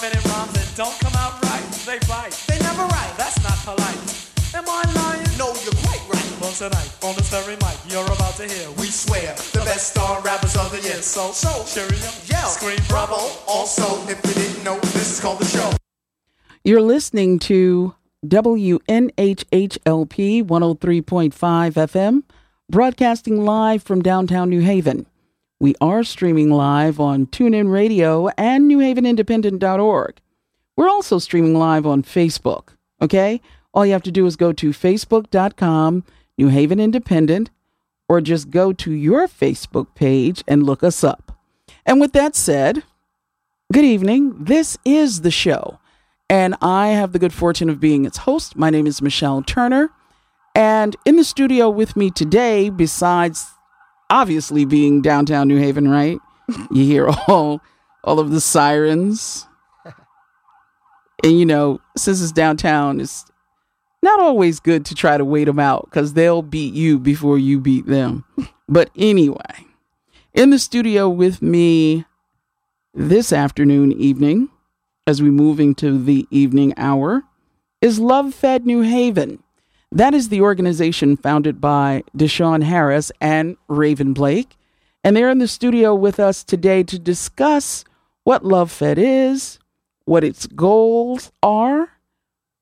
with minute rhymes that don't come out right? They bite. They never right. That's not polite. Am I lying? No, you're quite right. Well, tonight, on the story mic, you're about to hear. We swear the best star rappers of the year. So, So, cheerio, yell, scream bravo. Also, if you didn't know, this is called the show. You're listening to WNHHLP 103.5 FM, broadcasting live from downtown New Haven. We are streaming live on TuneIn Radio and NewHavenIndependent.org. We're also streaming live on Facebook. Okay? All you have to do is go to facebook.com, New Haven Independent, or just go to your Facebook page and look us up. And with that said, good evening. This is the show and I have the good fortune of being its host. My name is Michelle Turner, and in the studio with me today, besides obviously being downtown New Haven, right? You hear all all of the sirens, and you know, since it's downtown, it's not always good to try to wait them out because they'll beat you before you beat them. But anyway, in the studio with me this afternoon, evening as we move into the evening hour is Love Fed New Haven. That is the organization founded by Dishaun Harris and Raven Blake. And they're in the studio with us today to discuss what Love Fed is, what its goals are,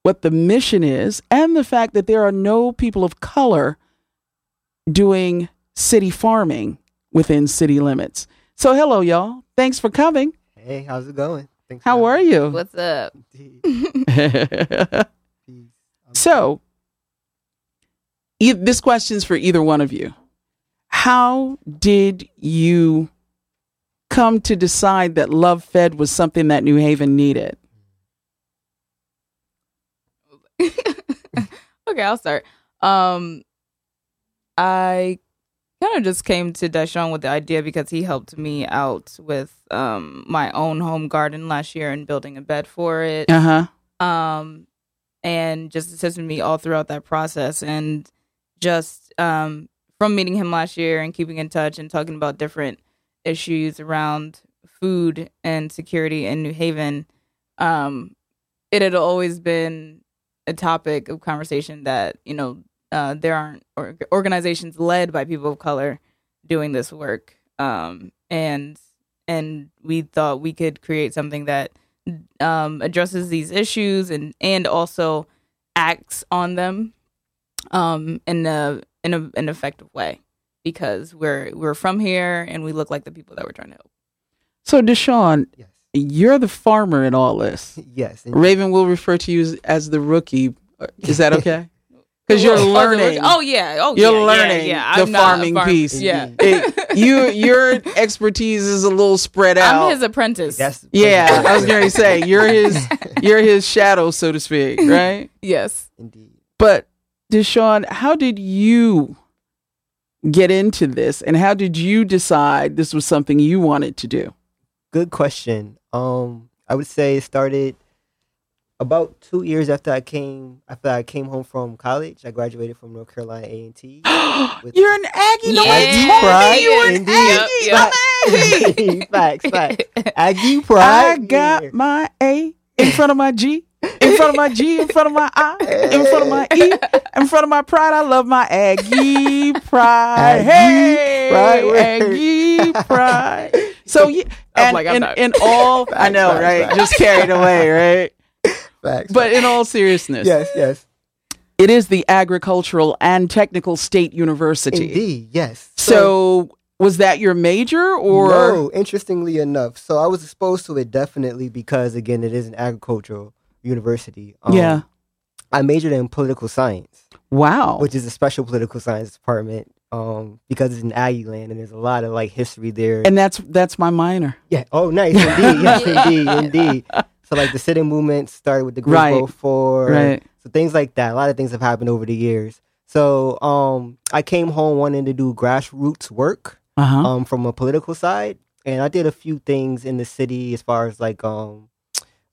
what the mission is, and the fact that there are no people of color doing city farming within city limits. So, hello, y'all. Thanks for coming. Hey, how's it going? Thanks How are you? What's up? having me. Peace. I'm so, e- this question's for either one of you. How did you come to decide that Love Fed was something that New Haven needed? okay, I'll start. Um, I kind of just came to Dishaun with the idea because he helped me out with um my own home garden last year and building a bed for it. Uh huh. um, and just assisted me all throughout that process. And just um, from meeting him last year and keeping in touch and talking about different issues around food insecurity in New Haven, um, it had always been a topic of conversation that you know uh, there aren't or- organizations led by people of color doing this work, um, and and we thought we could create something that um, addresses these issues and and also acts on them um, in a in a an effective way because we're we're from here and we look like the people that we're trying to help. So, Dishaun, Yes. you're the farmer in all this. Yes. and- Raven will refer to you as, as the rookie. Is that okay? Because you're Oh, learning. Oh yeah. Oh You're yeah, yeah, learning yeah. the I'm farming farm- piece. Yeah. It- you your expertise is a little spread out. I'm his apprentice. That's Yeah, I was going to say you're his you're his shadow, so to speak, right? yes. Indeed. But Dishaun, how did you get into this, and how did you decide this was something you wanted to do? Good question. Um, I would say it started about two years after I came after I came home from college. I graduated from North Carolina A and T. You're an Aggie. No told Pride, you were an. Aggie. Aggie. facts, facts. Aggie pride. I got my A in front of my G, in front of my G, in front of my I, in front of my E, in front of my pride. I love my Aggie pride. Aggie hey, pride. Aggie pride. So yeah, I'm and like, I'm in, not- in all, I know, Facts, right? facts. Just carried away, right? Facts. But in all seriousness, yes, yes, it is the Agricultural and Technical State University. indeed, yes. So, was that your major, or no, interestingly enough, so I was exposed to it definitely because again, it is an agricultural university. Um, yeah? I majored in political science, Wow. which is a special political science department. Um, because it's in Aggie land and there's a lot of like history there. and that's that's my minor. yeah. Oh, nice. Indeed. yes, indeed. Indeed. So like the sit-in movement started with the Right. Greensboro Four. Right. So things like that. A lot of things have happened over the years. So um, I came home wanting to do grassroots work. Uh huh. um, from a political side, and I did a few things in the city as far as like um,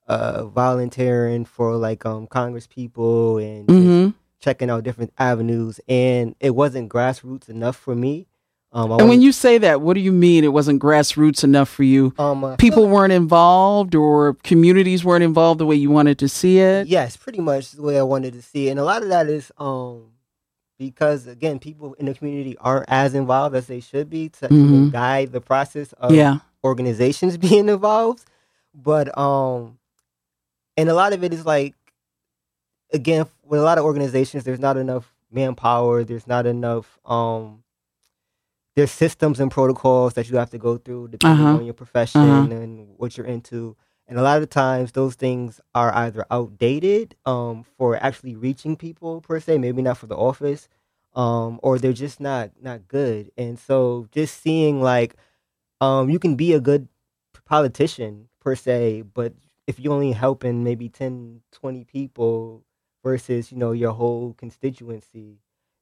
uh, volunteering for like um, Congress people and just hmm checking out different avenues. And it wasn't grassroots enough for me. Um, And when you say that, what do you mean it wasn't grassroots enough for you? um, uh, People weren't involved or communities weren't involved the way you wanted to see it? Yes, pretty much the way I wanted to see it. And a lot of that is um because again, people in the community aren't as involved as they should be to Mhm. guide the process of Yeah. organizations being involved. But um and a lot of it is like again, with a lot of organizations there's not enough manpower, there's not enough um there's systems and protocols that you have to go through depending Uh-huh. on your profession Uh-huh. and what you're into. And a lot of times those things are either outdated um, for actually reaching people per se, maybe not for the office, um, or they're just not not good. And so just seeing like um, you can be a good politician per se, but if you're only helping maybe 10, 20 people versus, you know, your whole constituency,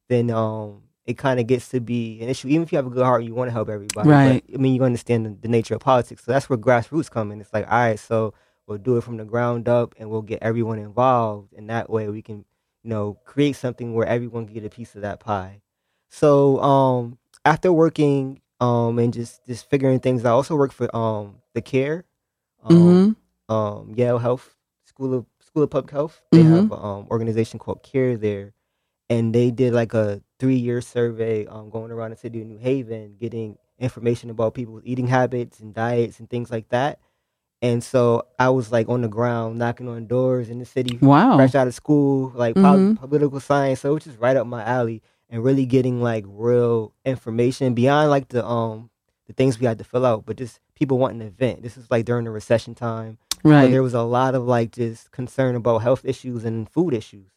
then um, it kind of gets to be an issue. Even if you have a good heart, you want to help everybody. but, Right. I mean, you understand the, the nature of politics. So that's where grassroots come in. It's like, all right, so we'll do it from the ground up and we'll get everyone involved. And that way we can, you know, create something where everyone can get a piece of that pie. So um, after working um, and just, just figuring things out, I also work for um, the CARE, um, hmm um, Yale Health School of School of Public Health. They Mhm. have an um, organization called CARE there, and they did like a three year survey um, going around the city of New Haven, getting information about people's eating habits and diets and things like that. And so I was like on the ground knocking on doors in the city, Wow. fresh out of school, like pol- Mhm. political science. So it was just right up my alley, and really getting like real information beyond like the um the things we had to fill out, but just people wanting an event. This is like during the recession time. Right. there was a lot of like just concern about health issues and food issues.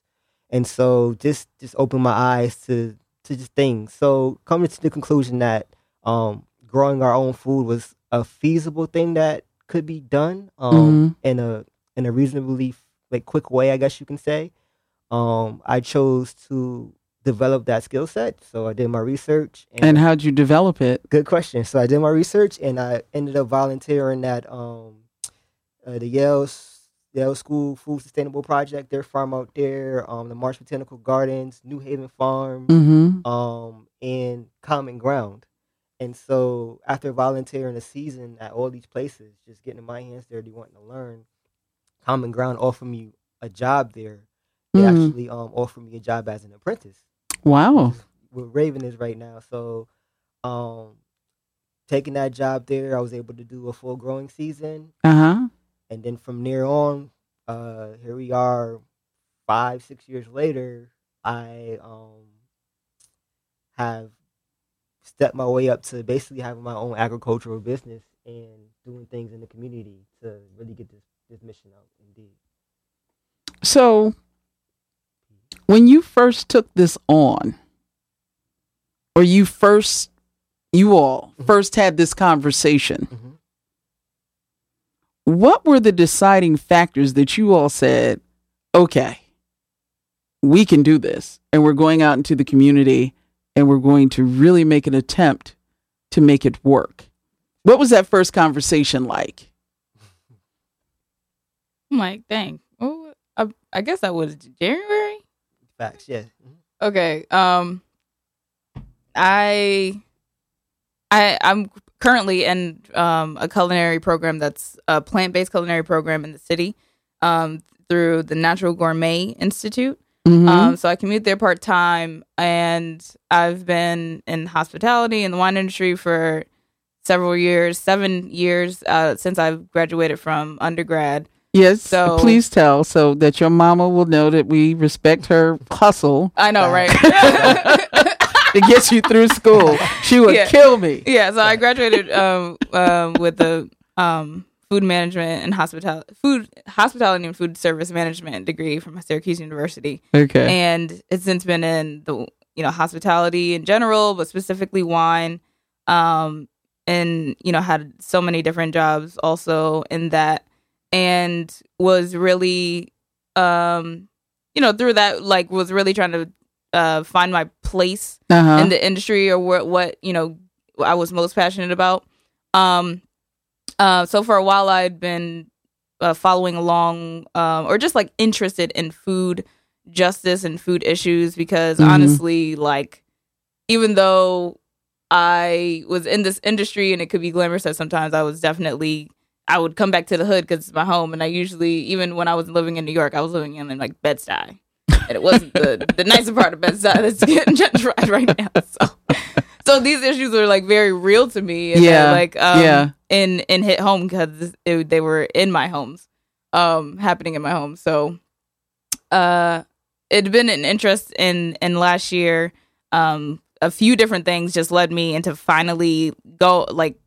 And so just just opened my eyes to to just things. So coming to the conclusion that um growing our own food was a feasible thing that could be done um Mhm. in a in a reasonably like quick way, I guess you can say. Um I chose to develop that skill set. So I did my research And how'd you develop it? Good question. So I did my research and I ended up volunteering at um, uh, the Yale Yale School Food Sustainable Project, their farm out there, um, the Marsh Botanical Gardens, New Haven Farm, hmm um, and Common Ground. And so after volunteering a season at all these places, just getting my hands dirty, wanting to learn, Common Ground offered me a job there. They Mhm. actually um, offered me a job as an apprentice Wow. where Raven is right now. So, um, taking that job there, I was able to do a full growing season, Uh huh. And then from there on, uh, here we are, five six years later. I um have stepped my way up to basically having my own agricultural business and doing things in the community to really get this this mission out. Indeed. So, when you first took this on, or you first, you all Mhm. first had this conversation, Mhm. What were the deciding factors that you all said, okay, we can do this, and we're going out into the community and we're going to really make an attempt to make it work? What was that first conversation like? I'm like, dang. Oh, I, I guess that was January. Facts. Yeah. Mhm. Okay. Um, I, I, I'm currently in um a culinary program that's a plant-based culinary program in the city, um, through the Natural Gourmet Institute. Mhm. Um, so I commute there part time, and I've been in hospitality and the wine industry for several years, seven years uh, since I've graduated from undergrad. yes, so- please tell so that your mama will know that we respect her hustle I know, right? to get you through school. She would Yeah. kill me. yeah, so I graduated um, um, with the um, food management and hospitality, food hospitality and food service management degree from Syracuse University. Okay. and it's since been in the you know hospitality in general but specifically wine um and you know had so many different jobs also in that and was really um you know through that like was really trying to uh find my place Uh-huh. in the industry or what what you know I was most passionate about. Um, uh, so for a while I'd been uh, following along, um, or just like interested in food justice and food issues because Mhm. honestly, like even though I was in this industry and it could be glamorous at sometimes I was definitely I would come back to the hood because it's my home and I usually even when I was living in New York I was living in like Bed-Stuy and it wasn't the the nicer part of Bed-Stuy that's getting gentrified right now so. So these issues are like very real to me and Yeah, like um yeah. in in hit home because they were in my homes um happening in my home. So uh it'd been an interest in in last year. Um a few different things just led me into finally go like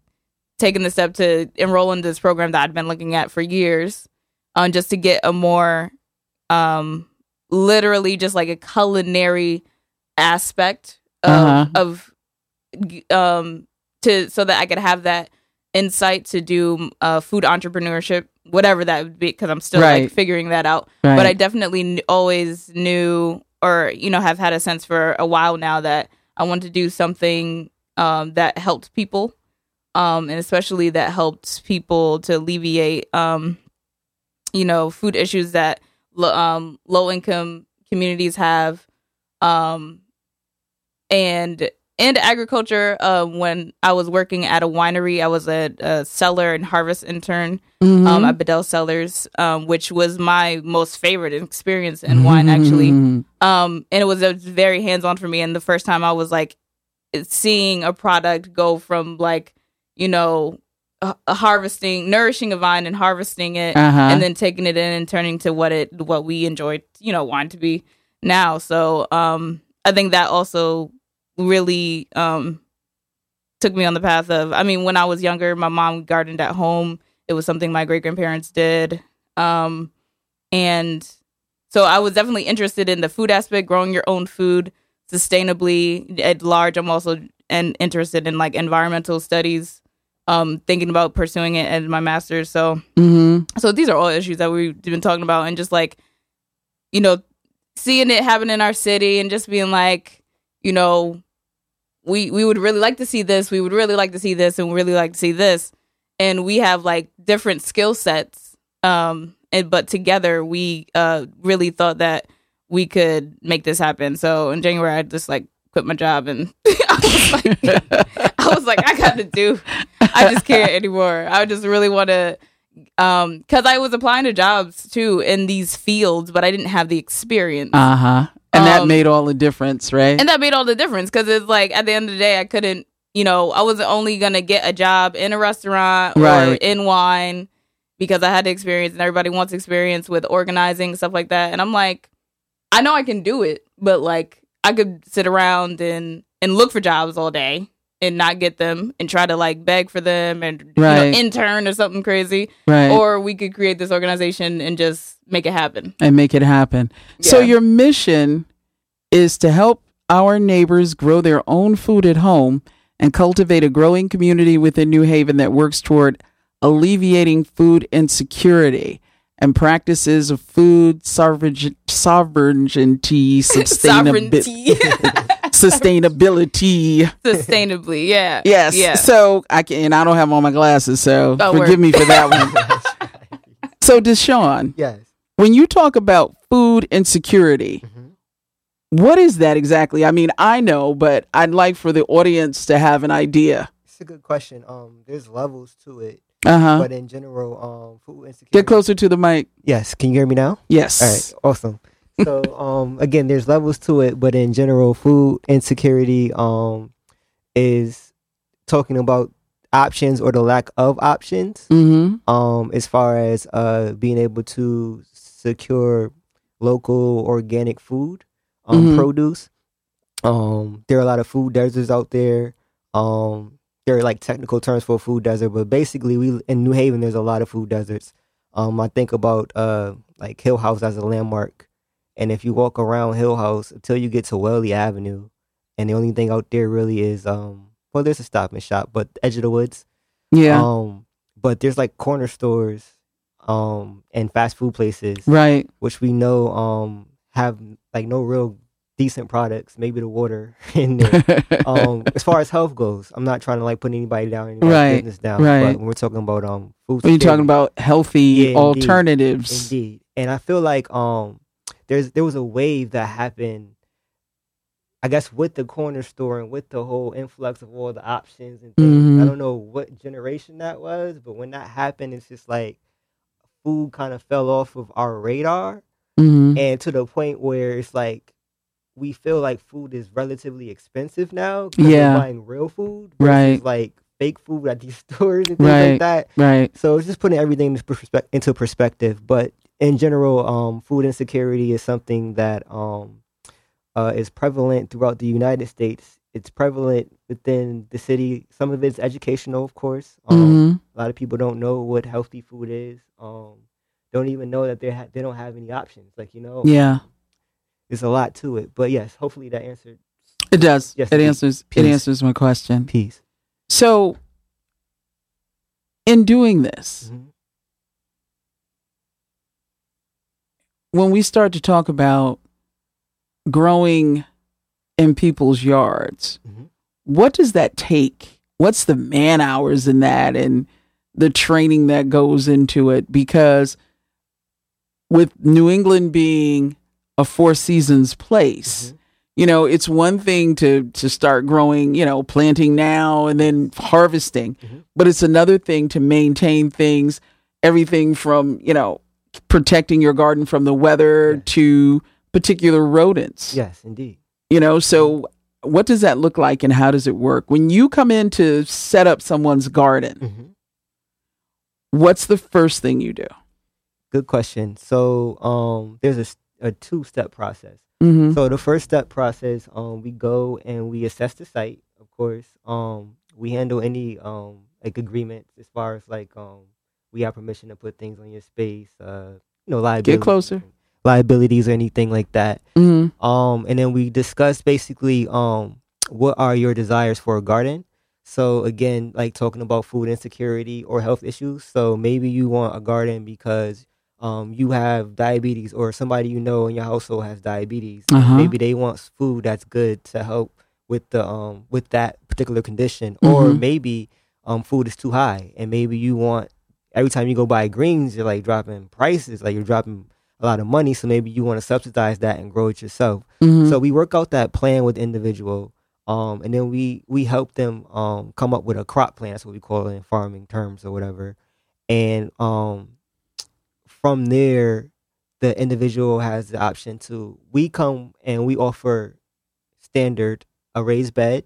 taking the step to enroll in this program that I'd been looking at for years um just to get a more um literally just like a culinary aspect of Uh-huh. of um to so that I could have that insight to do uh food entrepreneurship whatever that would be because I'm still Right. like figuring that out Right. but I definitely kn- always knew or you know have had a sense for a while now that I want to do something um that helped people um and especially that helped people to alleviate um you know food issues that lo- um low income communities have um and and agriculture um when I was working at a winery I was a, a cellar and harvest intern Mhm. um, at Bedell Cellars, um, which was my most favorite experience in wine, actually. Mhm. Um, and it was, it was very hands on for me. And the first time I was like seeing a product go from like, you know, uh, harvesting, nourishing a vine and harvesting it, Uh-huh. and then taking it in and turning to what it, what we enjoy, you know, wine to be now. So, um, I think that also really, um, took me on the path of, I mean, when I was younger, my mom gardened at home. It was something my great grandparents did. Um, and so I was definitely interested in the food aspect, growing your own food sustainably at large. I'm also and interested in like environmental studies, um, thinking about pursuing it as my master's. So Mhm. so these are all issues that we've been talking about and just like, you know, seeing it happen in our city and just being like, you know, we we would really like to see this, we would really like to see this, and we really like to see this. And we have like different skill sets. Um and but together we uh really thought that we could make this happen. So in January I just like quit my job and I was like I was like, I gotta do I just can't anymore. I just really wanna um because i was applying to jobs too in these fields but i didn't have the experience Uh-huh. And that Um, made all the difference, right? and that made all the difference because it's like at the end of the day i couldn't you know i wasn't only gonna get a job in a restaurant or Right. in wine because i had the experience and everybody wants experience with organizing stuff like that and i'm like i know i can do it but like i could sit around and and look for jobs all day and not get them and try to like beg for them and you know intern or something crazy right. or we could create this organization and just make it happen. and make it happen. So your mission is to help our neighbors grow their own food at home and cultivate a growing community within New Haven that works toward alleviating food insecurity and practices of food sovereign- sovereignty, sustainability, sustainability. Sustainably, yeah. Yes. Yeah. So I can, and I don't have on my glasses, so Oh, forgive word. me for that one. so, Dishaun, Yes. when you talk about food insecurity, Mhm. what is that exactly? I mean, I know, but I'd like for the audience to have an idea. It's a good question. Um, there's levels to it, Uh huh. but in general, um, food insecurity. Get closer to the mic. Yes. Can you hear me now? Yes. All right, awesome. So, um, again, there's levels to it, but in general, food insecurity, um, is talking about options or the lack of options, Mm-hmm. um, as far as uh being able to secure local organic food, um, Mhm. produce. Um, there are a lot of food deserts out there. Um, there are like technical terms for a food desert, but basically, we in New Haven, there's a lot of food deserts. Um, I think about uh like Hillhouse as a landmark, and if you walk around Hillhouse until you get to Whalley Avenue, and the only thing out there really is um well, there's a stop and shop, but Edge of the Woods. Yeah. Um, but there's like corner stores, um, and fast food places, right. which we know um have like no real decent products. Maybe the water in there. um, as far as health goes, I'm not trying to like put anybody down, anybody's Right, business down. right. But when we're talking about um food, when you're talking about healthy Yeah, alternatives. Indeed. And I feel like um there's there was a wave that happened I guess with the corner store and with the whole influx of all the options and things, I Mhm. don't know what generation that was, but when that happened, it's just like food kind of fell off of our radar, Mhm. and to the point where it's like we feel like food is relatively expensive now. Yeah. buying real food, Right. Like fake food at these stores and things Right. like that. Right. So it's just putting everything into perspective. But in general, um, food insecurity is something that um, uh, is prevalent throughout the United States. It's prevalent within the city. Some of it's educational, of course. Um, Mhm. A lot of people don't know what healthy food is. Um, don't even know that they ha- they don't have any options. Like you know, Yeah. There's a lot to it. But yes, hopefully that answered. It does. Yes, it answers. It answers my question. Peace. So, in doing this, Mhm. when we start to talk about growing in people's yards, Mhm. what does that take? What's the man hours in that and the training that goes into it? Because with New England being a four seasons place, Mhm. you know, it's one thing to to start growing, you know, planting now and then harvesting, Mhm. but it's another thing to maintain things, everything from you know protecting your garden from the weather Yes. to particular rodents. Yes, indeed. You know, so what does that look like and how does it work? When you come in to set up someone's garden, Mhm. what's the first thing you do? Good question. So um, there's a a, two step process. Mm-hmm. So the first step process, um, we go and we assess the site. Of course, um, we handle any um like agreements as far as like um we have permission to put things on your space. Uh, you know, liabilities. Get closer. Liabilities or anything like that. Mm-hmm. Um, and then we discuss basically um what are your desires for a garden. So again, like talking about food insecurity or health issues. So maybe you want a garden because um you have diabetes or somebody you know in your household has diabetes. Uh-huh. Maybe they want food that's good to help with the um with that particular condition. Or Mhm. maybe um food is too high and maybe you want every time you go buy greens you're like dropping prices, like you're dropping a lot of money, so maybe you want to subsidize that and grow it yourself. Mm-hmm. So we work out that plan with individual, um, and then we we help them um, come up with a crop plan. That's what we call it in farming terms or whatever. And um, from there, the individual has the option to we come and we offer standard a raised bed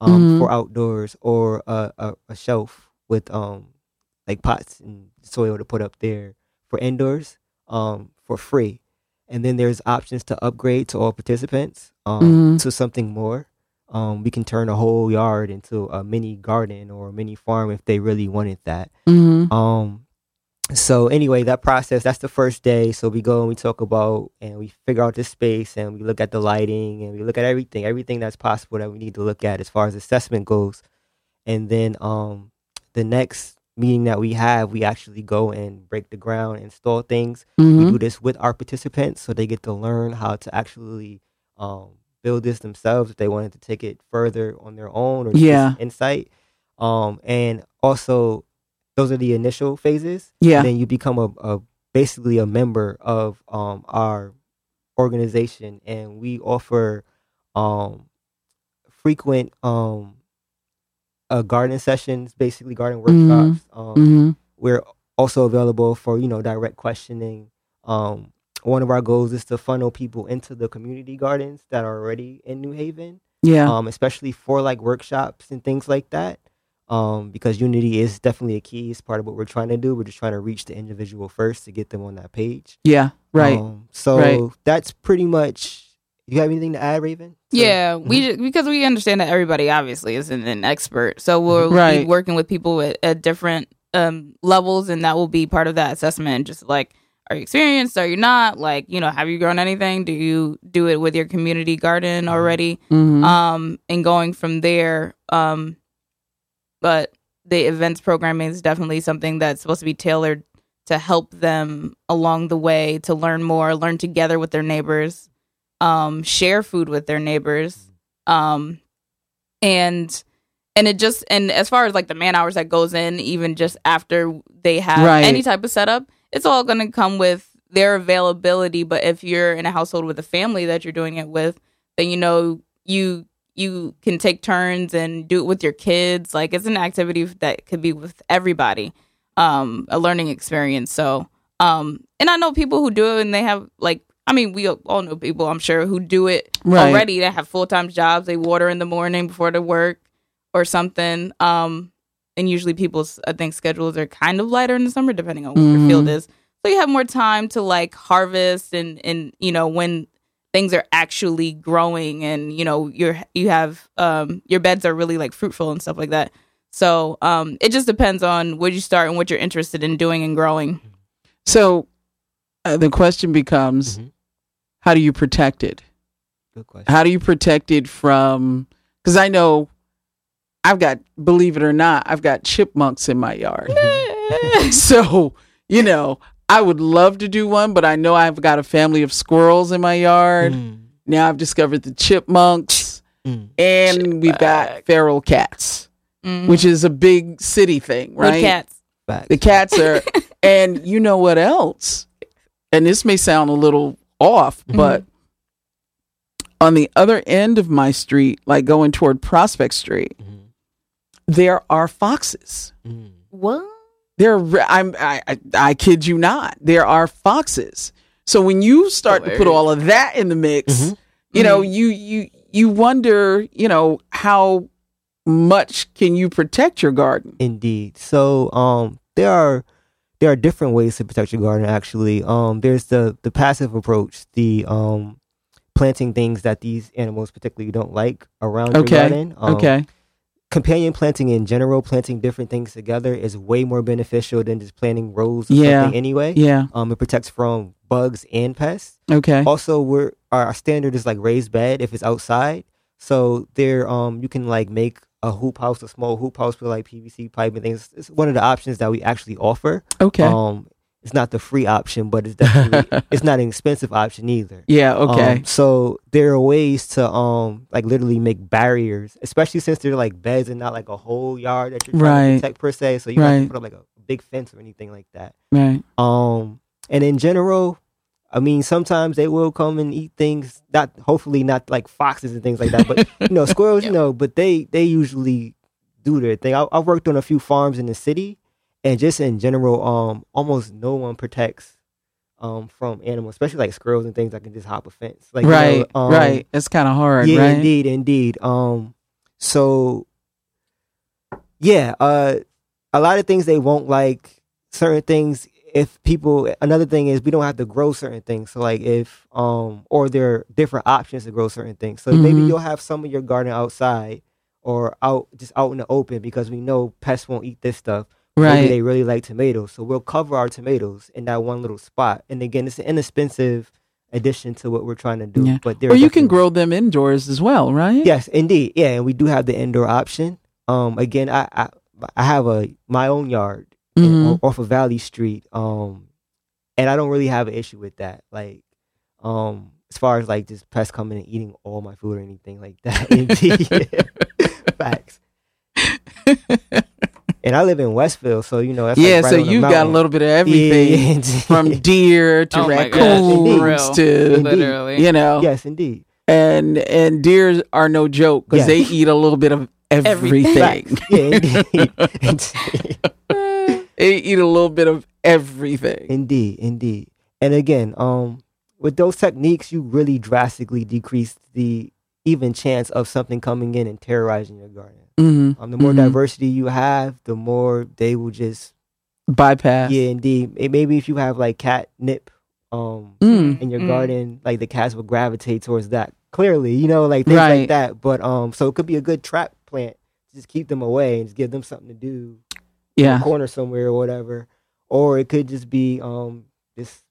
um, Mhm. for outdoors or a, a, a shelf with um like pots and soil to put up there for indoors um for free and then there's options to upgrade to all participants um Mhm. to something more um we can turn a whole yard into a mini garden or a mini farm if they really wanted that Mm-hmm. um so anyway that process that's the first day so we go and we talk about and we figure out the space and we look at the lighting and we look at everything everything that's possible that we need to look at as far as assessment goes and then um the next meeting that we have we actually go and break the ground install things we Mm-hmm. do this with our participants so they get to learn how to actually um, build this themselves if they wanted to take it further on their own or Yeah. insight um, and also those are the initial phases Yeah. then you become a, a basically a member of um, our organization and we offer um, frequent um, uh, garden sessions basically garden Mhm. workshops um, Mm-hmm. we're also available for you know direct questioning um one of our goals is to funnel people into the community gardens that are already in new haven Yeah. um especially for like workshops and things like that um because unity is definitely a key it's part of what we're trying to do we're just trying to reach the individual first to get them on that page yeah. Right. um, so Right. that's pretty much you have anything to add raven So- Yeah, we because we understand that everybody obviously isn't an expert, so we'll Right. be working with people at, at different um, levels, and that will be part of that assessment. Just like, are you experienced? Are you not? Like, you know, have you grown anything? Do you do it with your community garden already? Mm-hmm. Um, and going from there, um, but the events programming is definitely something that's supposed to be tailored to help them along the way to learn more, learn together with their neighbors, um, share food with their neighbors, um, and and it just and as far as like the man hours that goes in, even just after they have Right. any type of setup, it's all going to come with their availability. But if you're in a household with a family that you're doing it with, then you know you you can take turns and do it with your kids. Like it's an activity that could be with everybody, um, a learning experience. So, um, and I know people who do it and they have like, I mean, we all know people I'm sure who do it Right. already that have full time jobs. They water in the morning before to work or something. Um, and usually people's I think schedules are kind of lighter in the summer depending on what your field is. So you have more time to like harvest and and you know when things are actually growing and you know you're you have um your beds are really like fruitful and stuff like that. So um it just depends on where you start and what you're interested in doing and growing. So uh, the question becomes, Mhm. how do you protect it? Good question. How do you protect it from? Because I know I've got, believe it or not, I've got chipmunks in my yard. so you know, I would love to do one, but I know I've got a family of squirrels in my yard. Mm, Now I've discovered the chipmunks, mm. and we've got feral cats, Mhm. which is a big city thing, Wood right? cats. Facts. The cats are, and you know what else? And this may sound a little off, but on the other end of my street, like going toward Prospect Street, Mhm. there are foxes. Mm. What? There, are I'm, I, I, I kid you not. There are foxes. So when you start to put all of that in the mix, Mhm. you know, you you you wonder, you know, how much can you protect your garden? Indeed. So um there are there are different ways to protect your garden actually. Um there's the the passive approach, the um planting things that these animals particularly don't like around Okay. your garden. Um, okay, Companion planting in general, planting different things together is way more beneficial than just planting rows Yeah. something anyway. yeah, Um it protects from bugs and pests. okay, Also, we're our our standard is like raised bed if it's outside. So there, um, you can like make a hoop house, a small hoop house with like PVC pipe and things. It's one of the options that we actually offer. okay, Um, it's not the free option, but it's definitely it's not an expensive option either. yeah, okay, Um, so there are ways to um like literally make barriers, especially since they're like beds and not like a whole yard that you're trying Right. to protect per se. So you don't have to put up like a big fence or anything like that. right, Um, and in general, I mean, sometimes they will come and eat things. Not hopefully not like foxes and things like that, but you know, squirrels. You know, but they they usually do their thing. I, I've worked on a few farms in the city, and just in general, um, almost no one protects um from animals, especially like squirrels and things that can just hop a fence. Like you know, right, um, right. It's kind of hard, yeah, right? indeed, indeed. Um, so yeah, uh, a lot of things they won't like. Certain things, if people, another thing is we don't have to grow certain things. So like if um, or there are different options to grow certain things. So maybe Mhm. you'll have some of your garden outside or out just out in the open because we know pests won't eat this stuff. Maybe they really like tomatoes, so we'll cover our tomatoes in that one little spot. And again, it's an inexpensive addition to what we're trying to do. Yeah. But there Or you can grow them indoors as well, right? Yes, indeed. Yeah, and we do have the indoor option. Um, again, I I, I have a my own yard Mhm. o- off of Valley Street. Um, and I don't really have an issue with that. Like, um, as far as like just pests coming and eating all my food or anything like that. indeed, facts. and I live in Westville, so you know that's like, yeah, right so you've got a little bit of everything yeah, from deer to Oh my gosh, raccoons to Indeed. Literally. you know, yes, indeed. and and deer are no joke because Yes. they eat a little bit of everything. Facts. Yeah, indeed. indeed. they eat a little bit of everything. Indeed, indeed. And again, um, with those techniques, you really drastically decrease the even chance of something coming in and terrorizing your garden. Mhm. Um, the more Mhm. diversity you have, the more they will just bypass. yeah, indeed. May- Maybe if you have like catnip, um, Mm. in your Mm. garden, like the cats will gravitate towards that. Clearly, you know, like things Right. like that. But um, so it could be a good trap plant. Just keep them away and just give them something to do in Yeah. a corner somewhere or whatever. Or it could just be um just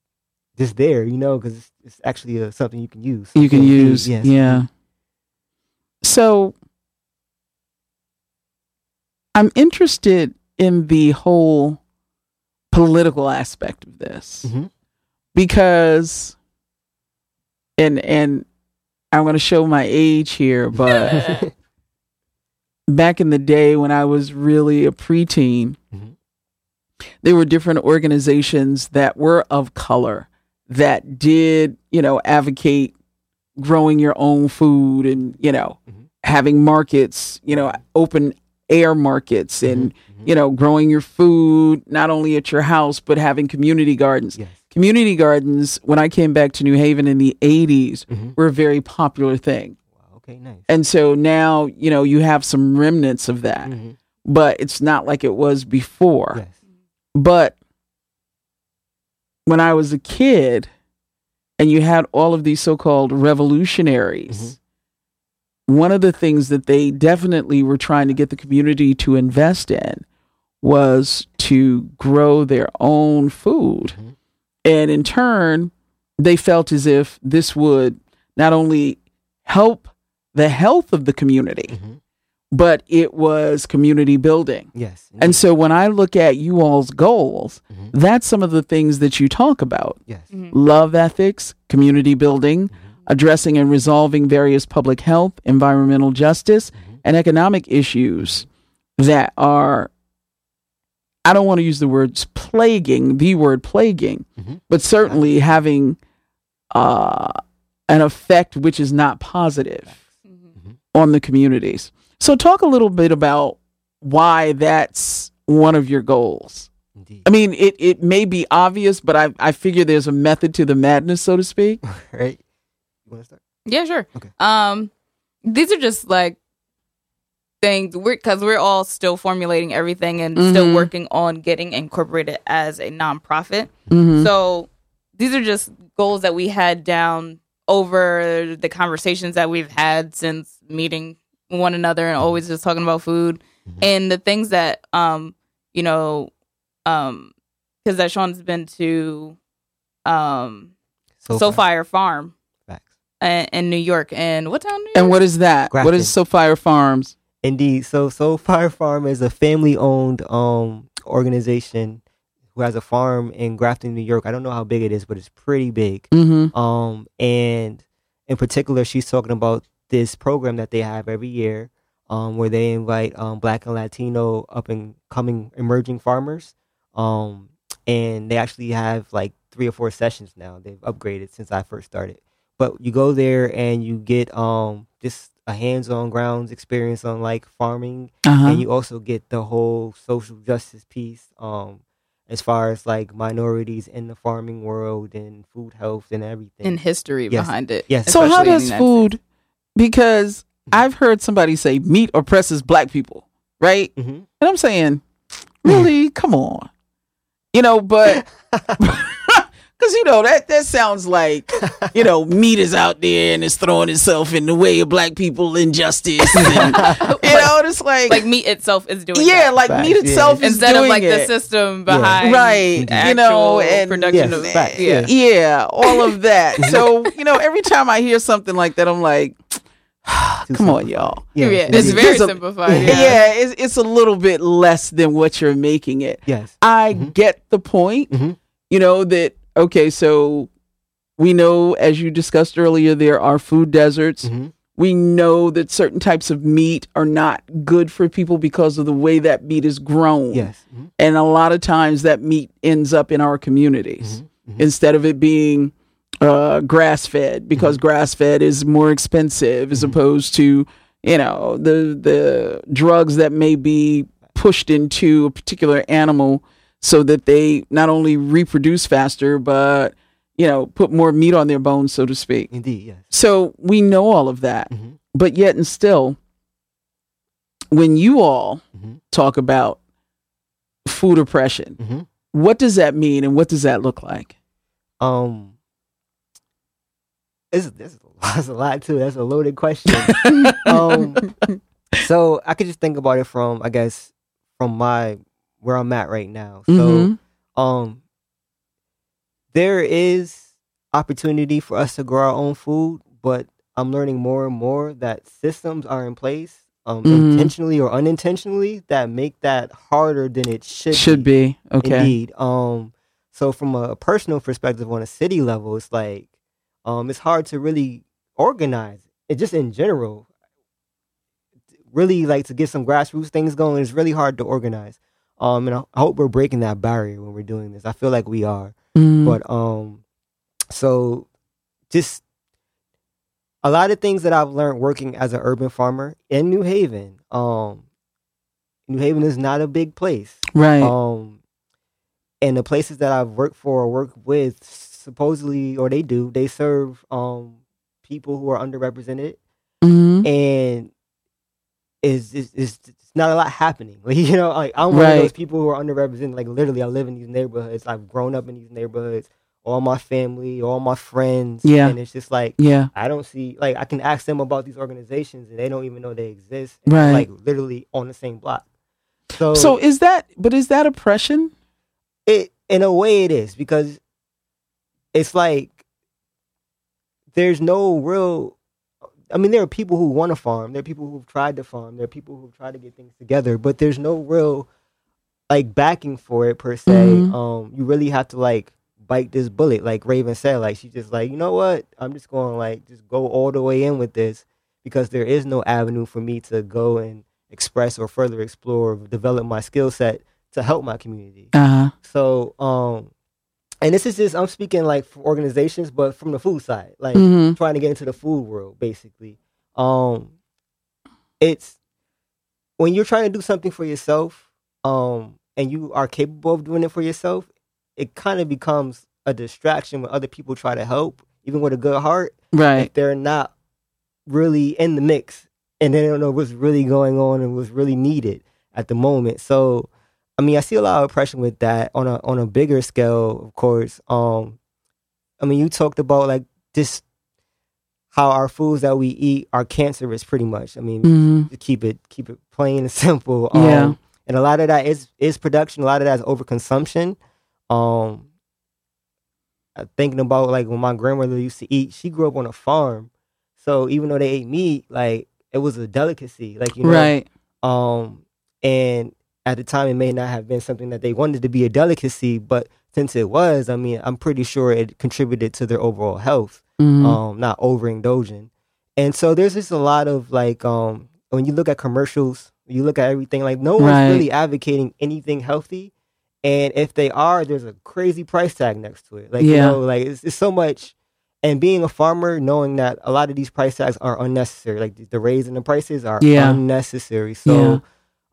just there, you know, because it's, it's actually a, something you can use. You can Indeed, use. yes. Yeah. So I'm interested in the whole political aspect of this Mhm. because and and I'm going to show my age here, but back in the day when I was really a preteen, Mhm. there were different organizations that were of color that did, you know, advocate growing your own food and you know Mhm. having markets, you know, open air markets and Mhm. you know growing your food not only at your house but having community gardens. Yes. Community gardens when I came back to New Haven in the 80s Mhm. were a very popular thing. Wow, okay, nice. And so now, you know, you have some remnants of that, Mhm. but it's not like it was before. Yes. But when I was a kid and you had all of these so called revolutionaries, one of the things that they definitely were trying to get the community to invest in was to grow their own food. Mhm. And in turn, they felt as if this would not only help the health of the community, Mhm. but it was community building. Yes. And so when I look at you all's goals, Mhm. that's some of the things that you talk about yes. love ethics, community building, Mhm. Addressing and resolving various public health, environmental justice, Mhm. and economic issues that are, I don't want to use the words plaguing, the word plaguing, Mhm. but certainly having uh, an effect which is not positive on the communities. So, talk a little bit about why that's one of your goals. Indeed. I mean, it, it may be obvious, but I, I figure there's a method to the madness, so to speak. right. You want to start? Yeah, sure. Okay. Um, these are just like things we're because we're all still formulating everything and still Mhm. working on getting incorporated as a nonprofit. Mm-hmm. So these are just goals that we had down over the conversations that we've had since meeting one another and always just talking about food Mhm. and the things that um you know um because Dishaun's been to um So Soulfire Farm Facts. in, in New York and what town? New York? And what is that? What Grafton. is Soulfire Farms? Indeed. So Soulfire Farm is a family owned um organization who has a farm in Grafton, New York. I don't know how big it is, but it's pretty big. Mm-hmm. Um and in particular she's talking about this program that they have every year, um, where they invite um black and Latino up and coming emerging farmers. Um and they actually have like three or four sessions now. They've upgraded since I first started. But you go there and you get um just a hands on grounds experience on like farming Uh-huh. and you also get the whole social justice piece um as far as like minorities in the farming world and food health and everything and history Yes. behind it. Yes. so how does the United food? Because I've heard somebody say meat oppresses black people, right? hmm And I'm saying, really? Come on, you know, but because you know that that sounds like you know meat is out there and it's throwing itself in the way of black people injustice, and, you know, and it's like, like meat itself is doing yeah, that. like Facts, meat yeah. itself is instead of doing like the it. system Yeah. behind Right, actual you know, and- production Yes, of facts, yeah. yeah. yeah, all of that. so you know, every time I hear something like that, I'm like, Too come on, y'all. Yeah, Yes, it's This very simplified. Yeah, Yeah. it's, it's a little bit less than what you're making it. yes I Mhm. get the point. Mhm. You know that okay, so we know as you discussed earlier there are food deserts. hmm We know that certain types of meat are not good for people because of the way that meat is grown. yes Mhm. And a lot of times that meat ends up in our communities Mhm. Mhm. instead of it being uh, grass fed because grass fed is more expensive as opposed to you know the the drugs that may be pushed into a particular animal so that they not only reproduce faster but you know put more meat on their bones so to speak indeed yes so we know all of that Mhm. but yet and still when you all Mhm. talk about food oppression Mhm. what does that mean and what does that look like um it's, there's, there's a lot too that's a loaded question um so i could just think about it from i guess from my where i'm at right now so Mhm. um there is opportunity for us to grow our own food but i'm learning more and more that systems are in place um Mhm. intentionally or unintentionally that make that harder than it should should be okay Indeed. Um, so from a personal perspective, on a city level, it's like, um, it's hard to really organize. It just in general, really like to get some grassroots things going. It's really hard to organize. Um, and I, I hope we're breaking that barrier when we're doing this. I feel like we are. Mhm. But um, so just a lot of things that I've learned working as an urban farmer in New Haven. Um, New Haven is not a big place. Right. Um, and the places that I've worked for or worked with, supposedly, or they do, they serve um people who are underrepresented, hmm and is is is it's not a lot happening. Like you know, like I'm one Right. of those people who are underrepresented. Like literally, I live in these neighborhoods. I've grown up in these neighborhoods. All my family, all my friends. Yeah. and it's just like Yeah. I don't see like I can ask them about these organizations and they don't even know they exist. Right. like literally on the same block. So, So is that? But is that oppression? it in a way it is because it's like there's no real I mean there are people who want to farm, there are people who've tried to farm, there are people who've tried to get things together, but there's no real like backing for it per se. Mhm. Um you really have to like bite this bullet like Raven said like she's just like, "You know what? I'm just going to like just go all the way in with this because there is no avenue for me to go and express or further explore or develop my skill set to help my community." Uh huh. So, um, and this is just I'm speaking like for organizations, but from the food side, like Mhm. trying to get into the food world, basically. Um, it's when you're trying to do something for yourself, um, and you are capable of doing it for yourself, it kind of becomes a distraction when other people try to help, even with a good heart, Right. if they're not really in the mix and they don't know what's really going on and what's really needed at the moment. So, I mean, I see a lot of oppression with that on a on a bigger scale, of course. Um, I mean, you talked about like just how our foods that we eat are cancerous, pretty much. I mean, hmm to keep it keep it plain and simple. Um, Yeah. And a lot of that is is production. A lot of that is overconsumption. Um, thinking about like when my grandmother used to eat, she grew up on a farm, so even though they ate meat, like it was a delicacy. Like you know, Right. um, and at the time, it may not have been something that they wanted to be a delicacy, but since it was, I mean, I'm pretty sure it contributed to their overall health Mhm. um, not overindulging. And so there's just a lot of like um, when you look at commercials, you look at everything like no one's Right. really advocating anything healthy, and if they are, there's a crazy price tag next to it. Like you know, like it's, it's so much. And being a farmer, knowing that a lot of these price tags are unnecessary, like the, the raising the prices are Yeah. unnecessary. So,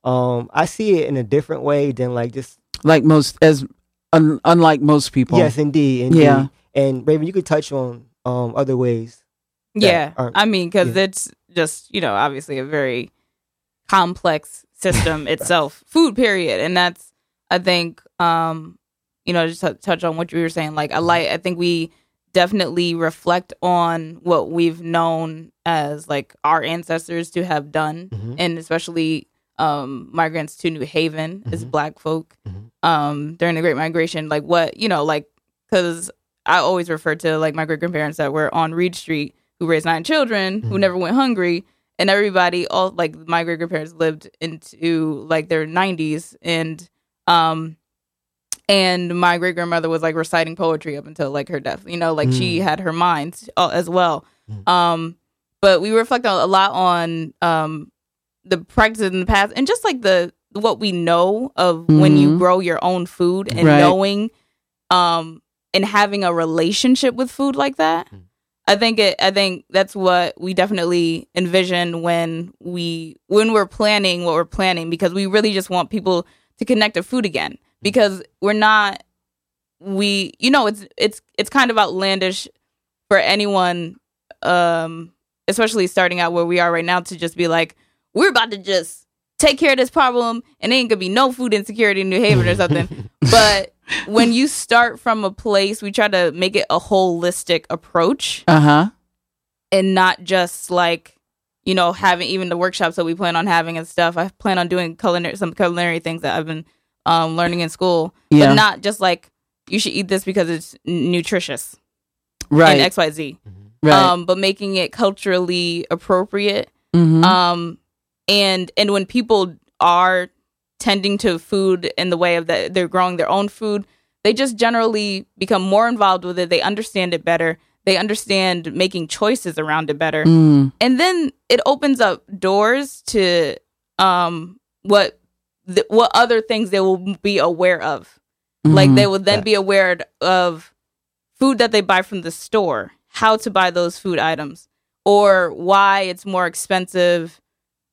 um, I see it in a different way than like just like most as un, unlike most people. yes, indeed, indeed. Yeah. And Raven, you could touch on um other ways. Yeah, aren't- I mean, because yeah. it's just you know obviously a very complex system itself, food period, and that's I think um you know just to touch on what you were saying. Like I like I think we definitely reflect on what we've known as like our ancestors to have done, Mhm. and especially um migrants to New Haven as Mhm. Black folk Mhm. um during the Great Migration. Like what you know like because I always refer to like my great grandparents that were on Reed Street who raised nine children who Mhm. never went hungry and everybody all like my great grandparents lived into like their 90s and um and my great grandmother was like reciting poetry up until like her death you know like she Mm. had her mind uh, as well Mm. um but we reflect a lot on um the practices in the past and just like the what we know of when you Mhm. grow your own food and Right. knowing um and having a relationship with food like that Mm. i think it i think that's what we definitely envision when we when we're planning what we're planning because we really just want people to connect to food again because we're not we you know it's it's it's kind of outlandish for anyone um especially starting out where we are right now to just be like we're about to just take care of this problem and ain't gonna be no food insecurity in New Haven or something but when you start from a place we try to make it a holistic approach Uh huh. and not just like you know having even the workshops that we plan on having and stuff i plan on doing culinary some culinary things that i've been um, learning in school Yeah. but not just like you should eat this because it's nutritious Right. and xyz right. um, but making it culturally appropriate Mhm. um and and when people are tending to food in the way of that they're growing their own food they just generally become more involved with it. They understand it better. They understand making choices around it better. Mm. and then it opens up doors to um what th- what other things they will be aware of. Like Mhm. they will then be aware of food that they buy from the store how to buy those food items or why it's more expensive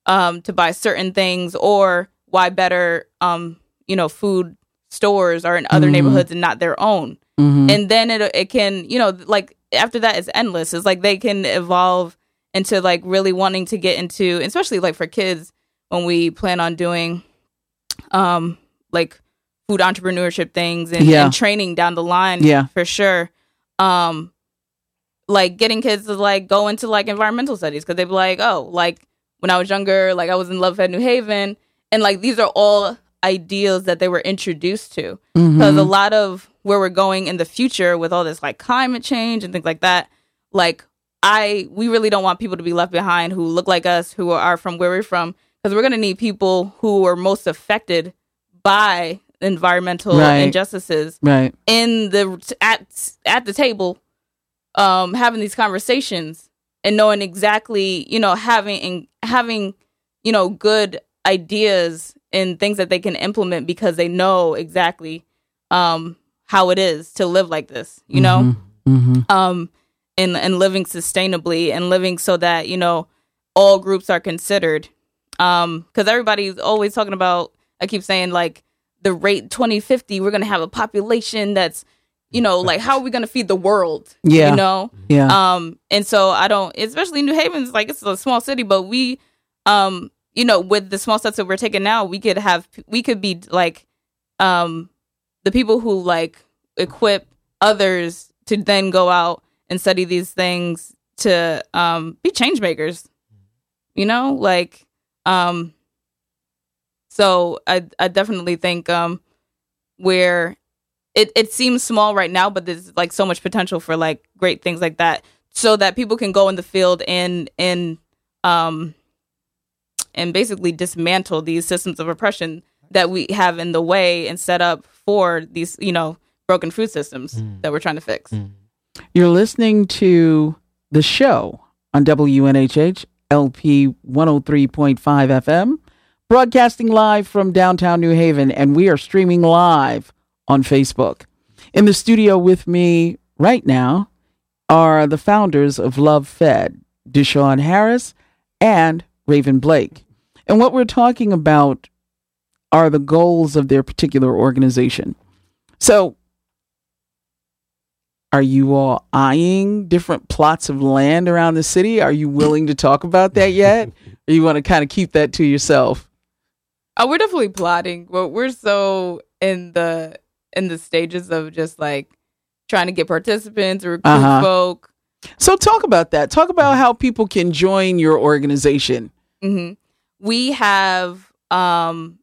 um, to buy certain things, or why better, um, you know, food stores are in other Mhm. neighborhoods and not their own. Mhm. And then it it can, you know, like after that it's endless. It's like they can evolve into like really wanting to get into, especially like for kids when we plan on doing, um, like food entrepreneurship things and, Yeah. and training down the line. Yeah. for sure. Um, like getting kids to like go into like environmental studies because they'd be like, oh, like when I was younger, like I was in Love Fed New Haven, and like these are all ideals that they were introduced to because a Mhm. lot of where we're going in the future with all this like climate change and things like that like i we really don't want people to be left behind who look like us who are from where we're from because we're going to need people who are most affected by environmental Right. injustices Right. in the at at the table um having these conversations and knowing exactly you know having and having you know good ideas and things that they can implement because they know exactly um how it is to live like this you know? Hmm um and and living sustainably and living so that you know all groups are considered. Um because everybody's always talking about i keep saying like the rate 2050 we're gonna have a population that's you know like how are we gonna feed the world Yeah. you know Yeah. um and so i don't especially new haven's like it's a small city but we um you know with the small steps that we're taking now we could have we could be like um the people who like equip others to then go out and study these things to um be change makers you know like um so i i definitely think um where it it seems small right now but there's like so much potential for like great things like that so that people can go in the field and and um and basically dismantle these systems of oppression that we have in the way and set up for these you know broken food systems that we're trying to fix. You're listening to the show on WNHH LP 103.5 FM, broadcasting live from downtown New Haven, and we are streaming live on Facebook. In the studio with me right now are the founders of Love Fed, Dishaun Harris and Raven Blake. And what we're talking about are the goals of their particular organization. So, are you all eyeing different plots of land around the city? Are you willing to talk about that yet? or you want to kind of keep that to yourself? Oh, we're definitely plotting, but we're so in the in the stages of just like trying to get participants, recruit Uh-huh. folk. So talk about that. Talk about how people can join your organization. hmm We have um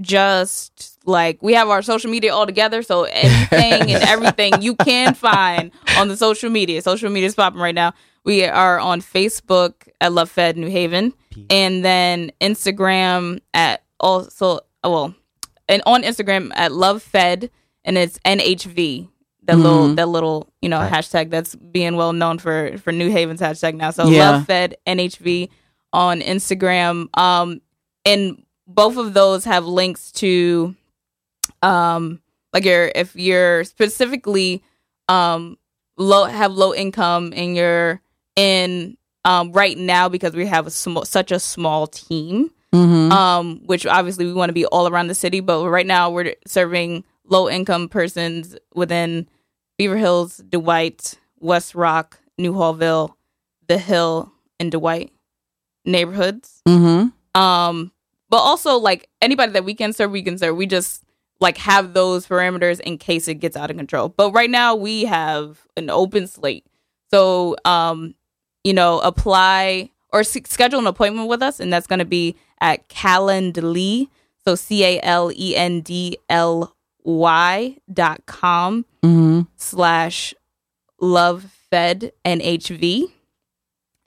just like we have our social media all together, so anything and everything you can find on the social media. Social media is popping right now. We are on Facebook at Love Fed New Haven, and then Instagram at also well, and on Instagram at Love Fed, and it's NHV. That little Mhm. that little you know hashtag that's being well known for for New Haven's hashtag now. So Yeah. Love Fed NHV on Instagram. Um, and both of those have links to, um, like your if you're specifically um low have low income and you're in um right now because we have a small such a small team Mm-hmm. um, which obviously we want to be all around the city, but right now we're serving low income persons within Beaver Hills, Dwight, West Rock, Newhallville, The Hill, and Dwight neighborhoods. mm-hmm. Um, but also like anybody that we can serve, we can serve. We just like have those parameters in case it gets out of control. But right now we have an open slate. So um, you know, apply or s- schedule an appointment with us, and that's going to be at Calendly. So C A L E N D L Y dot com Mm-hmm. slash love fed nhv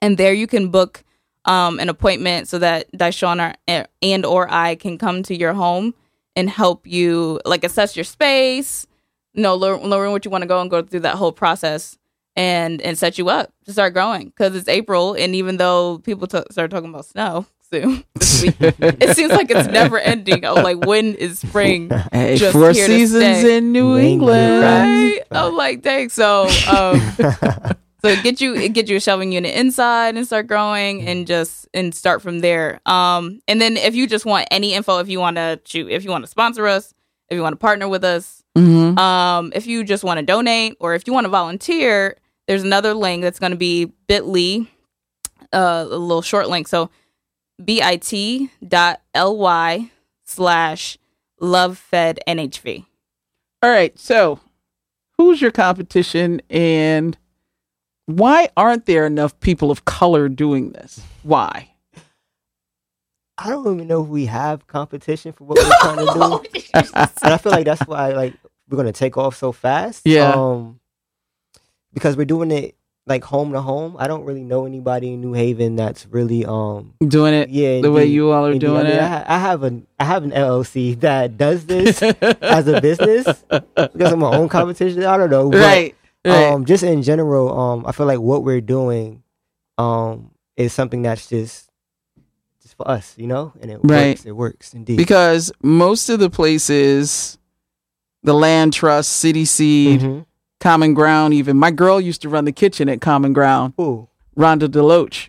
and there you can book um, an appointment so that Dishaun or, and or I can come to your home and help you like assess your space, you know, learn, learn what you want to go and go through that whole process and and set you up to start growing because it's April and even though people t- start talking about snow soon it seems like it's never ending. I'm like, when is spring? Hey, Just four here to seasons stay. in New New England, England. Right? I'm like, dang. So, um, So get you get you a shelving unit inside and start growing and just and start from there. Um and then if you just want any info, if you want to shoot, if you want to sponsor us, if you want to partner with us, hmm um, if you just want to donate or if you want to volunteer, there's another link that's going to be bit.ly, uh, a little short link. So bit.ly slash lovefednhv. All right. So, who's your competition, and why aren't there enough people of color doing this? Why? I don't even know if we have competition for what we're trying to do. and I feel like that's why like we're gonna take off so fast. Yeah. Um, because we're doing it like home to home. I don't really know anybody in New Haven that's really um Doing it yeah the way you all are doing I mean, I, it. ha- I have an I have an LLC that does this as a business because of my own competition. I don't know, but, right. Right. Um, just in general, um, I feel like what we're doing, um, is something that's just just for us, you know, and it Right. works. It works indeed. because most of the places, the land trust, city seed, Mhm. Common ground, even my girl used to run the kitchen at common ground. Ooh. Rhonda Deloach.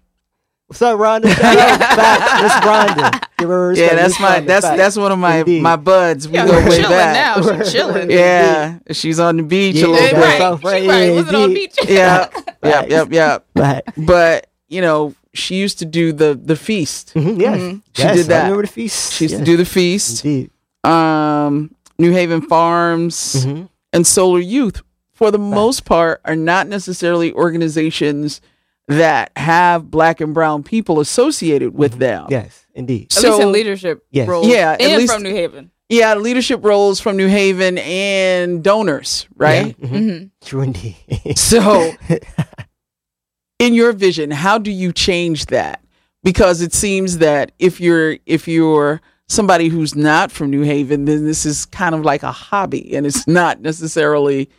What's up, Rhonda? Shout back. Miss Rhonda. Give her Yeah, that's my that's fact. that's one of my Indeed. my buds. We Yeah, go way chilling back. now. She's chilling. Yeah, she's on the beach Yeah, a little Yeah, bit. right. South, right, She right. Was it on indeed. beach? Yeah, yep, yep, yep. Right. But you know, she used to do the the feast. Mhm, Yes. Mhm. She Yes, did that. I remember the feast. She used Yes. to do the feast. Indeed. Um, New Haven Farms Mhm. and Solar Youth, for the most part, are not necessarily organizations that have black and brown people associated with them. Yes, indeed. At least So- in leadership Yes. roles. Yeah, at and least- from New Haven. Yeah, leadership roles from New Haven and donors, right? Yeah, mhm. hmm True indeed. So, in your vision, how do you change that? Because it seems that if you're if you're somebody who's not from New Haven, then this is kind of like a hobby, and it's not necessarily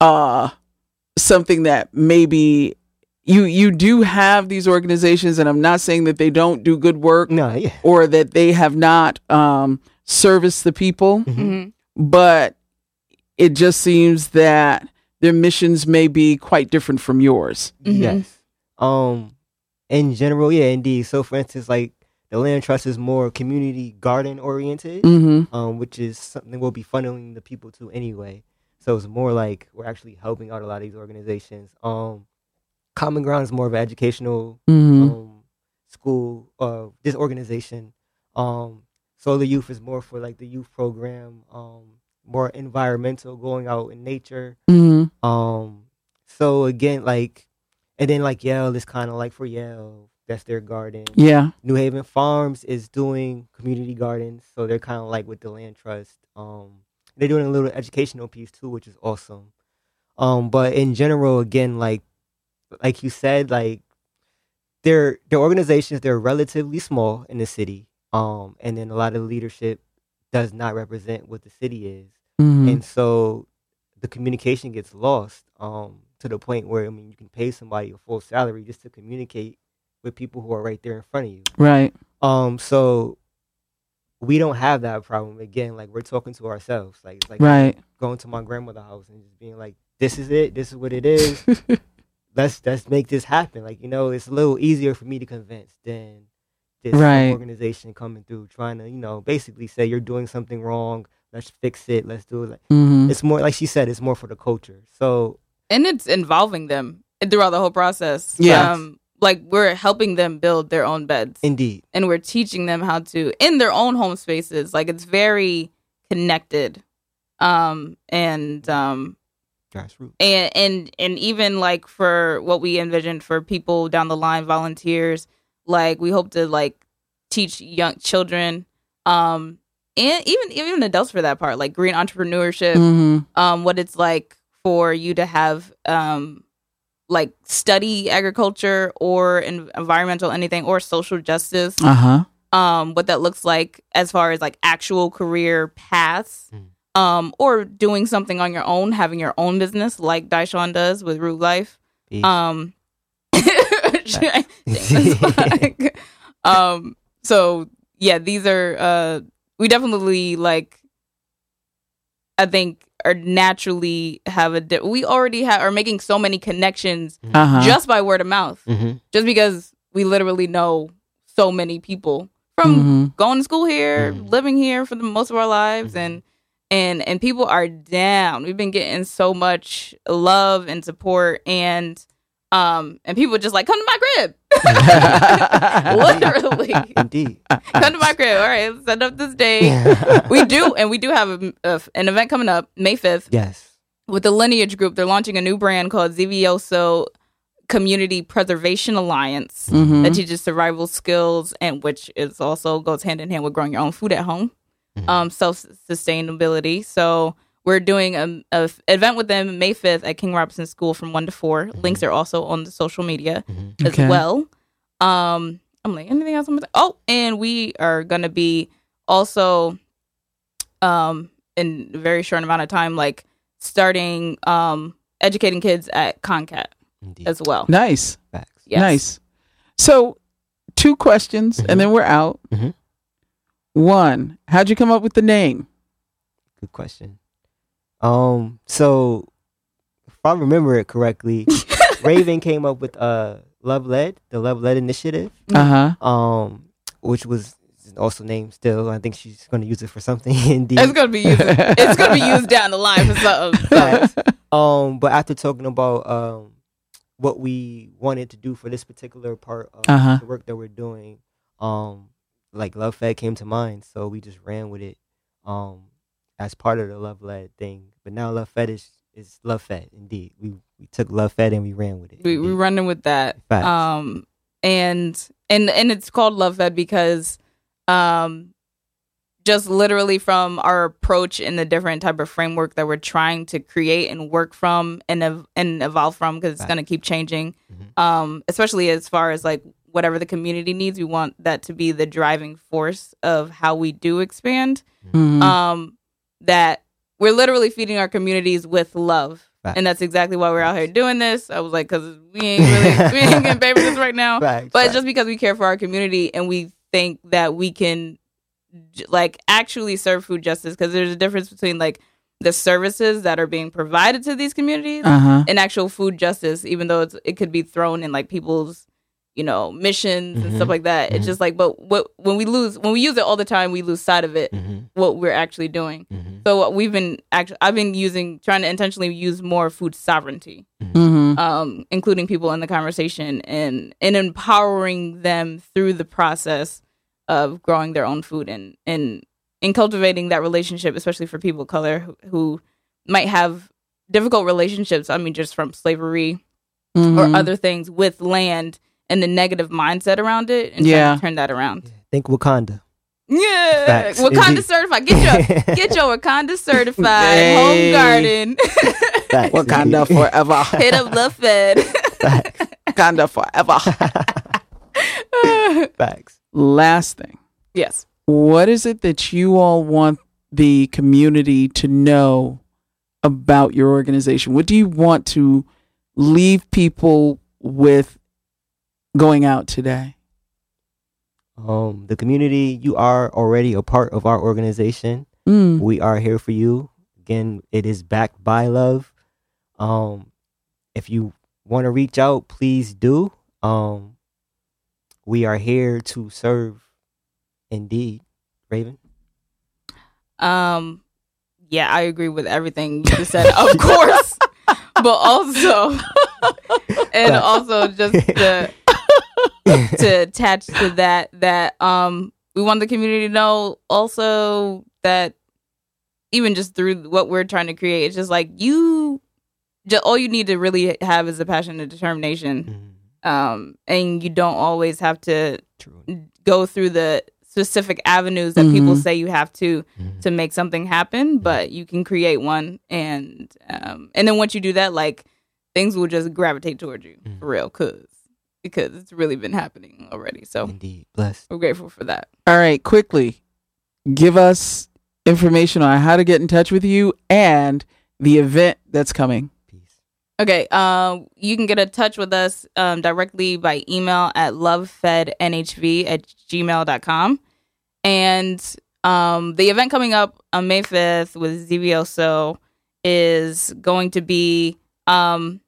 uh something that maybe you you do have these organizations, and I'm not saying that they don't do good work no, yeah. or that they have not um, serviced the people hmm but it just seems that their missions may be quite different from yours. Mhm. Yes. Um, in general, yeah, indeed. So, for instance, like the land trust is more community garden oriented, Mm-hmm. um, which is something we'll be funneling the people to anyway. So it's more like we're actually helping out a lot of these organizations. Um, Common Ground is more of an educational Mm-hmm. um, school, uh, this organization. Um, Solar Youth is more for like the youth program, um, more environmental, going out in nature. Mm-hmm. Um, so again, like, and then like Yale is kind of like for Yale, that's their garden. Yeah. New Haven Farms is doing community gardens, so they're kind of like with the land trust. Um, they're doing a little educational piece too, which is awesome. Um, but in general, again, like, like you said, like, their their organizations they're relatively small in the city. Um, and then a lot of leadership does not represent what the city is Mm-hmm. and so the communication gets lost um, to the point where I mean you can pay somebody a full salary just to communicate with people who are right there in front of you. Right. Um, so we don't have that problem again. Like we're talking to ourselves. Like it's like Right. going to my grandmother's house and just being like, "This is it. This is what it is. let's let's make this happen." Like you know, it's a little easier for me to convince than this Right. organization coming through trying to you know basically say you're doing something wrong. Let's fix it. Let's do it. Like, mm-hmm. it's more like she said it's more for the culture so and it's involving them throughout the whole process. Yeah. Um, like we're helping them build their own beds. indeed and we're teaching them how to in their own home spaces like it's very connected um and um grassroots and and and even like for what we envisioned for people down the line volunteers like we hope to like teach young children um and even even adults for that part like green entrepreneurship Mm-hmm. um what it's like for you to have um like study agriculture or en- environmental anything or social justice Uh huh. um what that looks like as far as like actual career paths Mm. um or doing something on your own having your own business like Dishaun does with Root Life Peace. um um so yeah these are uh we definitely like I think are naturally have a di- we already have are making so many connections Uh-huh. just by word of mouth hmm just because we literally know so many people from Mhm. going to school here, Mhm. living here for the most of our lives, Mhm. and and and people are down. We've been getting so much love and support, and um and people just like come to my crib, literally Indeed. come to my crib. All right, let's set up this day. we do, and we do have a, a- an event coming up May fifth yes. with the Lineage Group. They're launching a new brand called Zivioso Community Preservation Alliance Mhm. that teaches survival skills and which is also goes hand in hand with growing your own food at home, Mhm. um, self sustainability. So we're doing a, a f- event with them May fifth at King Robinson School from one to 4 Links are also on the social media Mhm. as Okay. well. Um, I'm like anything else. I'm gonna- Oh, and we are gonna be also, um, in a very short amount of time, like starting um educating kids at ConnCAT Indeed. as well. Nice. Facts. Yes. Nice. So, two questions, Mhm. and then we're out. Mhm. One, how'd you come up with the name? Good question. Um, so if I remember it correctly, Raven came up with uh Love Led, the Love Led initiative, Uh huh. um, which was also named still. I think she's going to use it for something. Indeed. It's gonna be used. it's gonna be used down the line for something. So. Facts. um, but after talking about um what we wanted to do for this particular part of Uh-huh. the work that we're doing, um, like Love Fed came to mind, so we just ran with it, um, as part of the Love Led thing. But now Love Fed is is Love Fed. Indeed, we we took Love Fed and we ran with it. we we Indeed. running with that. Facts. Um, and and and it's called Love Fed because, um, just literally from our approach in the different type of framework that we're trying to create and work from and ev- and evolve from because it's Facts. going to keep changing. Mhm. Um, especially as far as like whatever the community needs, we want that to be the driving force of how we do expand. Mhm. um that we're literally feeding our communities with love Facts. and that's exactly why we're out here doing this i was like because we ain't really we ain't getting paid for this right now Facts, but it's facts. just because we care for our community and we think that we can like actually serve food justice because there's a difference between like the services that are being provided to these communities Uh huh. and actual food justice even though it's, it could be thrown in like people's you know missions and Mhm. stuff like that it's Mhm. just like but what when we lose when we use it all the time we lose sight of it Mhm, what we're actually doing mhm, so we've been actually, I've been using, trying to intentionally use more food sovereignty, Mm-hmm. um, including people in the conversation and and empowering them through the process of growing their own food and and in cultivating that relationship, especially for people of color who, who might have difficult relationships. I mean, just from slavery Mm-hmm. or other things with land and the negative mindset around it, and Yeah. trying to turn that around. Think Wakanda. Yeah, Facts, Wakanda indeed. certified. Get your get your Wakanda certified Hey. home garden. Facts, Wakanda indeed. forever. Hit up Love Fed. Facts. Wakanda forever. Facts. Last thing. yes. What is it that you all want the community to know about your organization? What do you want to leave people with going out today? Um, the community, you are already a part of our organization. Mm. We are here for you. Again, it is backed by love. Um, if you want to reach out, please do. Um, we are here to serve. Indeed, Raven. Um. Yeah, I agree with everything you just said. Of course, but also, and also just to to attach to that that um we want the community to know also that even just through what we're trying to create, it's just like you. Just, all you need to really have is a passion and determination, Mhm. um, and you don't always have to True. go through the specific avenues that people Mhm. say you have to Mhm. to make something happen but you can create one and um and then once you do that like things will just gravitate towards you Mhm. for real cuz because it's really been happening already so Indeed, blessed. we're grateful for that All right, quickly, give us information on how to get in touch with you and the event that's coming. Peace. Okay, um, you can get in touch with us um, directly by email at lovefednhv at gmail.com. And um, the event coming up on May 5th with Zivioso is going to be um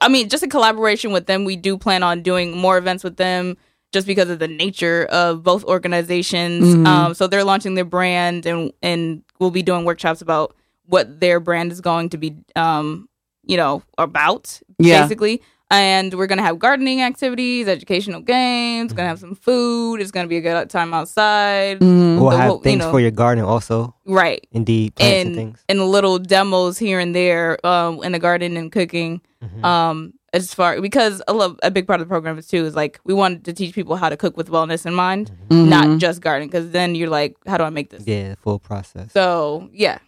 I mean, just in collaboration with them, we do plan on doing more events with them just because of the nature of both organizations. Mhm. Um, so they're launching their brand, and and we'll be doing workshops about what their brand is going to be, um, you know, about Yeah. basically. And we're gonna have gardening activities, educational games. Gonna have some food. It's gonna be a good time outside. Mhm. We'll the have whole- you things know- for your garden also. Right Indeed, plants and, and things. and little demos here and there um, in the garden and cooking. Mhm. Um, as far because a, lo- a big part of the program is too is like we wanted to teach people how to cook with wellness in mind, Mhm. not just garden. Because then you're like, how do I make this? yeah, full process. So yeah,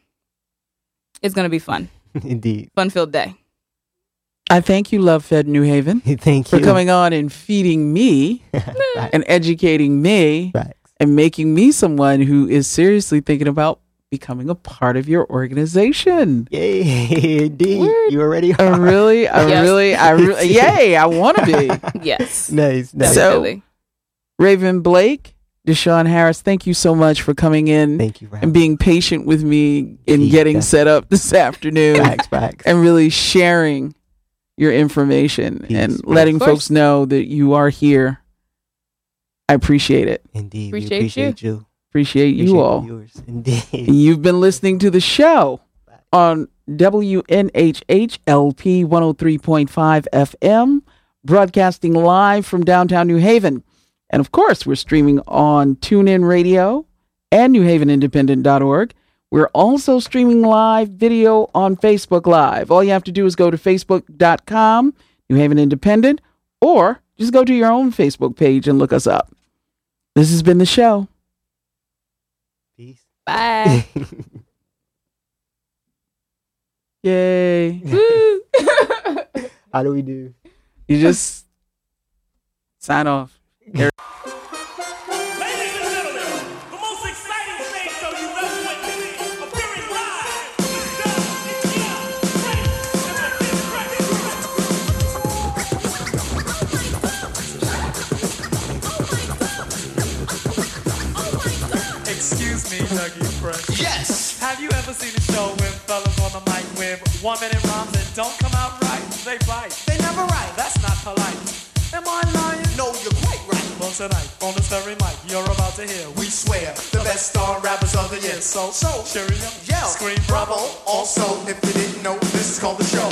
it's gonna be fun, Indeed. fun filled day. I thank you, Love Fed New Haven, Thank you for coming on and feeding me Facts. and educating me Facts. and making me someone who is seriously thinking about becoming a part of your organization. Yay, indeed. Word. You already I really, I Yes. really, I really, yay, I want to be. Yes, nice, nice. So- Raven Blake, Dishaun Harris, thank you so much for coming in Thank you for and being patient with me in Yeah. getting set up this afternoon Facts, facts. and really sharing your information Peace. and letting folks know that you are here. I appreciate it. Indeed. Appreciate we appreciate you. Appreciate Appreciate you all. viewers. Indeed. You've been listening to the show on WNHHLP 103.5 FM, broadcasting live from downtown New Haven. And of course, we're streaming on TuneIn Radio and NewHavenIndependent.org. We're also streaming live video on Facebook Live. All you have to do is go to Facebook.com, New Haven Independent, or just go to your own Facebook page and look us up. This has been the show. Peace. Bye. Yay. How do we do? You just sign off. you ever seen a show with fellas on the mic with one minute rhymes that don't come out right? They bite. They never right. That's not polite. Am I lying? No, you're quite right. Well, tonight, on this very mic, you're about to hear. We swear the best star rappers of the year. So, So, cheerio, yell, scream bravo. bravo. Also, if you didn't know, this is called the show.